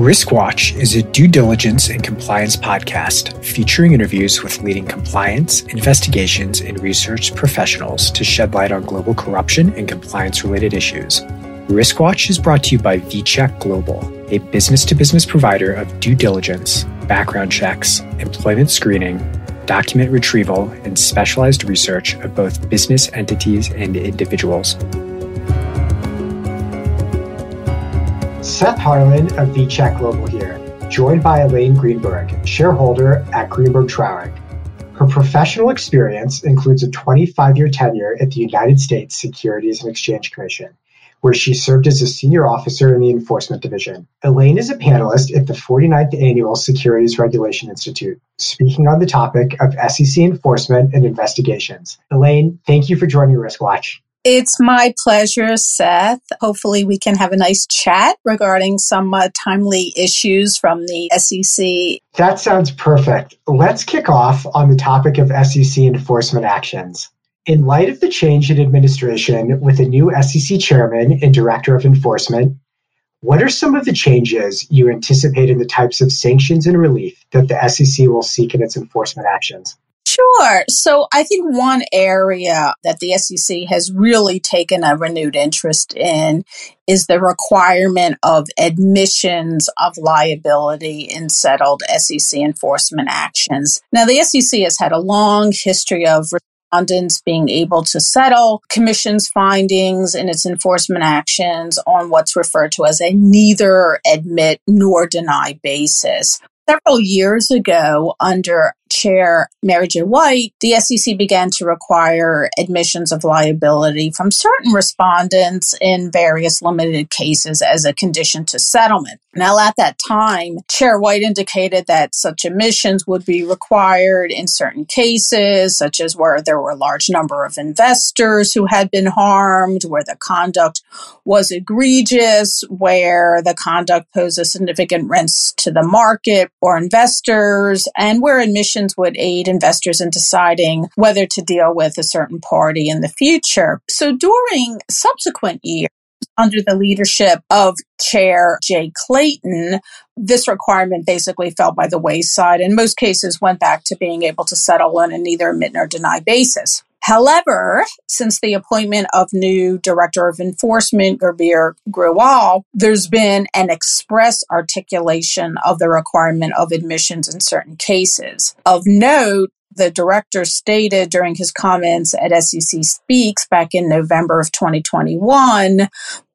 Riskwatch is a due diligence and compliance podcast featuring interviews with leading compliance, investigations, and research professionals to shed light on global corruption and compliance related issues. Riskwatch is brought to you by VCheck Global, a business to business provider of due diligence, background checks, employment screening, document retrieval, and specialized research of both business entities and individuals. Seth Harlan of VCheck Global here, joined by Elaine Greenberg, shareholder at Greenberg Traurig. Her professional experience includes a 25 year tenure at the United States Securities and Exchange Commission where she served as a senior officer in the Enforcement Division. Elaine is a panelist at the 49th Annual Securities Regulation Institute, speaking on the topic of SEC enforcement and investigations. Elaine, thank you for joining Riskwatch. It's my pleasure, Seth. Hopefully, we can have a nice chat regarding some uh, timely issues from the SEC. That sounds perfect. Let's kick off on the topic of SEC enforcement actions. In light of the change in administration with a new SEC chairman and director of enforcement, what are some of the changes you anticipate in the types of sanctions and relief that the SEC will seek in its enforcement actions? Sure. So I think one area that the SEC has really taken a renewed interest in is the requirement of admissions of liability in settled SEC enforcement actions. Now, the SEC has had a long history of respondents being able to settle commission's findings in its enforcement actions on what's referred to as a neither admit nor deny basis. Several years ago, under Chair Mary Jo White, the SEC began to require admissions of liability from certain respondents in various limited cases as a condition to settlement. Now, at that time, Chair White indicated that such admissions would be required in certain cases, such as where there were a large number of investors who had been harmed, where the conduct was egregious, where the conduct posed a significant risk to the market or investors, and where admissions would aid investors in deciding whether to deal with a certain party in the future. So during subsequent years, under the leadership of Chair Jay Clayton, this requirement basically fell by the wayside. In most cases, went back to being able to settle on a neither admit nor deny basis. However, since the appointment of new Director of Enforcement, Gurbir Grewal, there's been an express articulation of the requirement of admissions in certain cases. Of note, the director stated during his comments at SEC Speaks back in November of 2021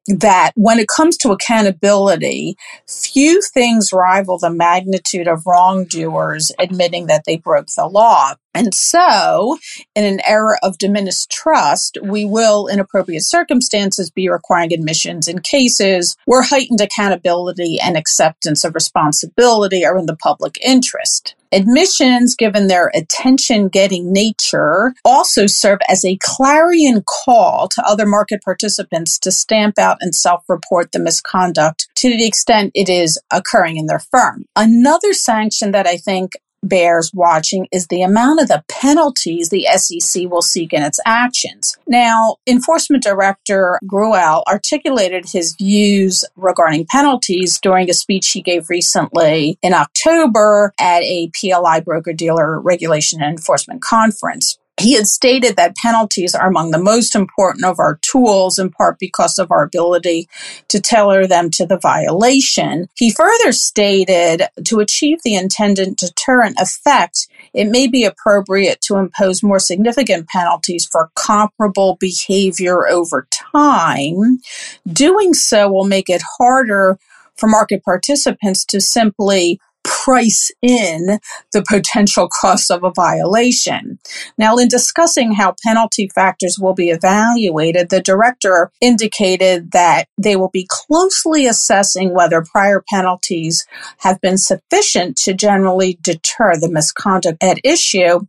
that when it comes to accountability, few things rival the magnitude of wrongdoers admitting that they broke the law. And so, in an era of diminished trust, we will, in appropriate circumstances, be requiring admissions in cases where heightened accountability and acceptance of responsibility are in the public interest. Admissions, given their attention getting nature, also serve as a clarion call to other market participants to stamp out and self report the misconduct to the extent it is occurring in their firm. Another sanction that I think bears watching is the amount of the penalties the SEC will seek in its actions. Now, Enforcement Director Grewal articulated his views regarding penalties during a speech he gave recently in October at a PLI broker dealer regulation and enforcement conference he had stated that penalties are among the most important of our tools, in part because of our ability to tailor them to the violation. He further stated to achieve the intended deterrent effect, it may be appropriate to impose more significant penalties for comparable behavior over time. Doing so will make it harder for market participants to simply price in the potential cost of a violation. Now, in discussing how penalty factors will be evaluated, the director indicated that they will be closely assessing whether prior penalties have been sufficient to generally deter the misconduct at issue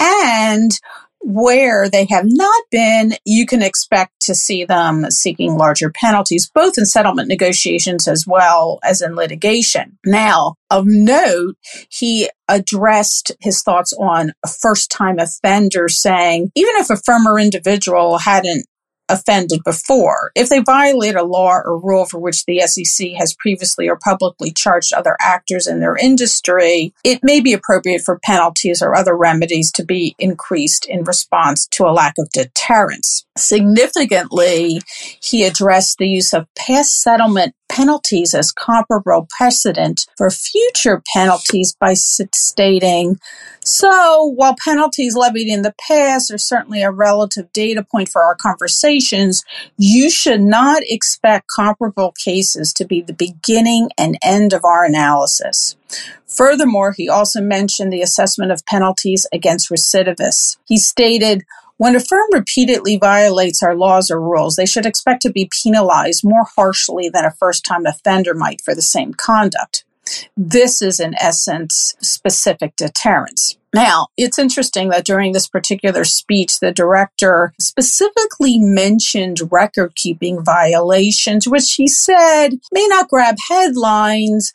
and where they have not been, you can expect to see them seeking larger penalties, both in settlement negotiations as well as in litigation. Now, of note, he addressed his thoughts on a first time offender, saying even if a firm or individual hadn't offended before. If they violate a law or rule for which the SEC has previously or publicly charged other actors in their industry, it may be appropriate for penalties or other remedies to be increased in response to a lack of deterrence. Significantly, he addressed the use of past settlement penalties as comparable precedent for future penalties by stating, so while penalties levied in the past are certainly a relative data point for our conversations, you should not expect comparable cases to be the beginning and end of our analysis. Furthermore, he also mentioned the assessment of penalties against recidivists. He stated, when a firm repeatedly violates our laws or rules, they should expect to be penalized more harshly than a first time offender might for the same conduct. This is, in essence, specific deterrence. Now, it's interesting that during this particular speech, the director specifically mentioned record keeping violations, which he said may not grab headlines,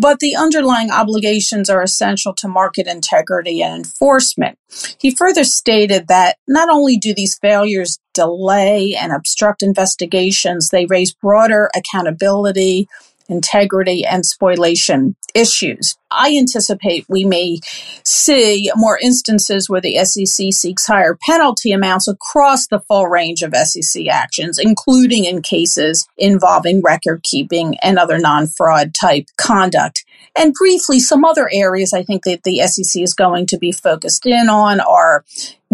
but the underlying obligations are essential to market integrity and enforcement. He further stated that not only do these failures delay and obstruct investigations, they raise broader accountability, integrity, and spoliation issues. I anticipate we may see more instances where the SEC seeks higher penalty amounts across the full range of SEC actions, including in cases involving record keeping and other non fraud type conduct. And briefly, some other areas I think that the SEC is going to be focused in on are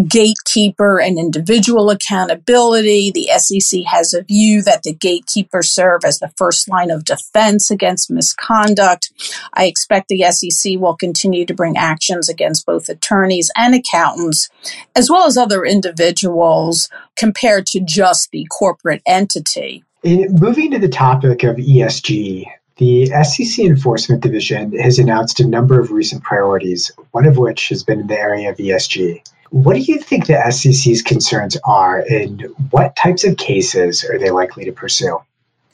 gatekeeper and individual accountability. The SEC has a view that the gatekeepers serve as the first line of defense against misconduct. I expect the SEC will continue to bring actions against both attorneys and accountants, as well as other individuals, compared to just the corporate entity. In moving to the topic of ESG, the SEC Enforcement Division has announced a number of recent priorities, one of which has been in the area of ESG. What do you think the SEC's concerns are, and what types of cases are they likely to pursue?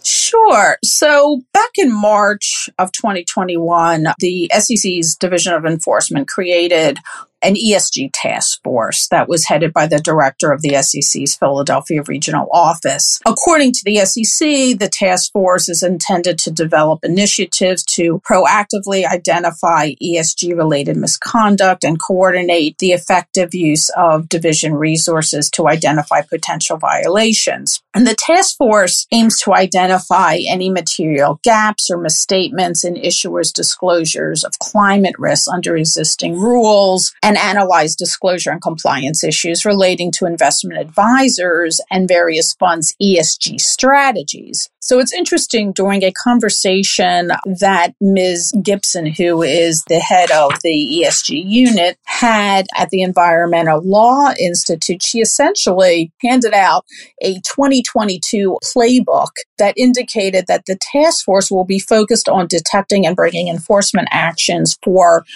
Sure. So back in March of 2021, the SEC's Division of Enforcement created an ESG task force that was headed by the director of the SEC's Philadelphia regional office. According to the SEC, the task force is intended to develop initiatives to proactively identify ESG related misconduct and coordinate the effective use of division resources to identify potential violations. And the task force aims to identify any material gaps or misstatements in issuers' disclosures of climate risks under existing rules and analyze disclosure and compliance issues relating to investment advisors and various funds' ESG strategies. So it's interesting during a conversation that Ms. Gibson, who is the head of the ESG unit, had at the Environmental Law Institute, she essentially handed out a 2022 playbook that indicated that the task force will be focused on detecting and bringing enforcement actions for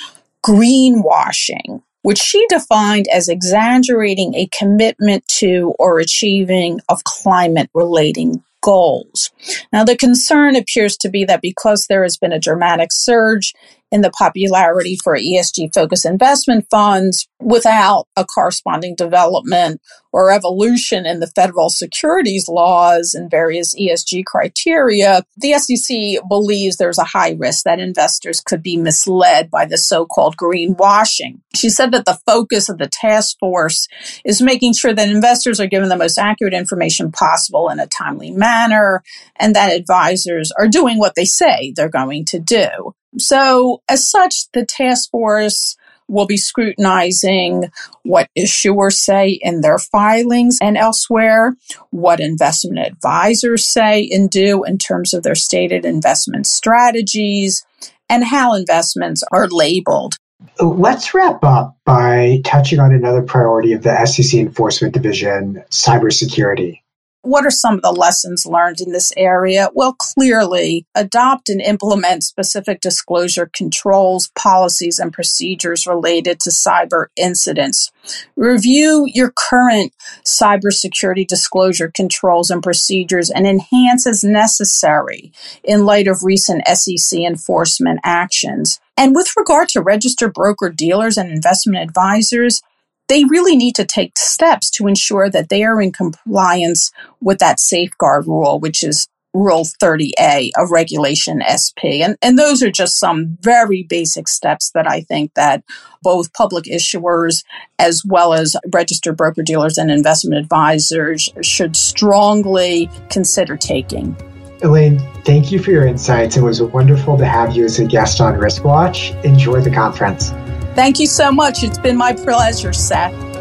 greenwashing which she defined as exaggerating a commitment to or achieving of climate relating goals. Now, the concern appears to be that because there has been a dramatic surge in the popularity for ESG focused investment funds without a corresponding development or evolution in the federal securities laws and various ESG criteria, the SEC believes there's a high risk that investors could be misled by the so called greenwashing. She said that the focus of the task force is making sure that investors are given the most accurate information possible in a timely manner and that advisors are doing what they say they're going to do. So, as such, the task force will be scrutinizing what issuers say in their filings and elsewhere, what investment advisors say and do in terms of their stated investment strategies, and how investments are labeled. Let's wrap up by touching on another priority of the SEC Enforcement Division cybersecurity. What are some of the lessons learned in this area? Well, clearly, adopt and implement specific disclosure controls, policies, and procedures related to cyber incidents. Review your current cybersecurity disclosure controls and procedures and enhance as necessary in light of recent SEC enforcement actions. And with regard to registered broker dealers and investment advisors, they really need to take steps to ensure that they are in compliance with that safeguard rule, which is Rule 30A of Regulation SP. And, and those are just some very basic steps that I think that both public issuers as well as registered broker dealers and investment advisors should strongly consider taking. Elaine, thank you for your insights. It was wonderful to have you as a guest on Risk Watch. Enjoy the conference. Thank you so much. It's been my pleasure, Seth.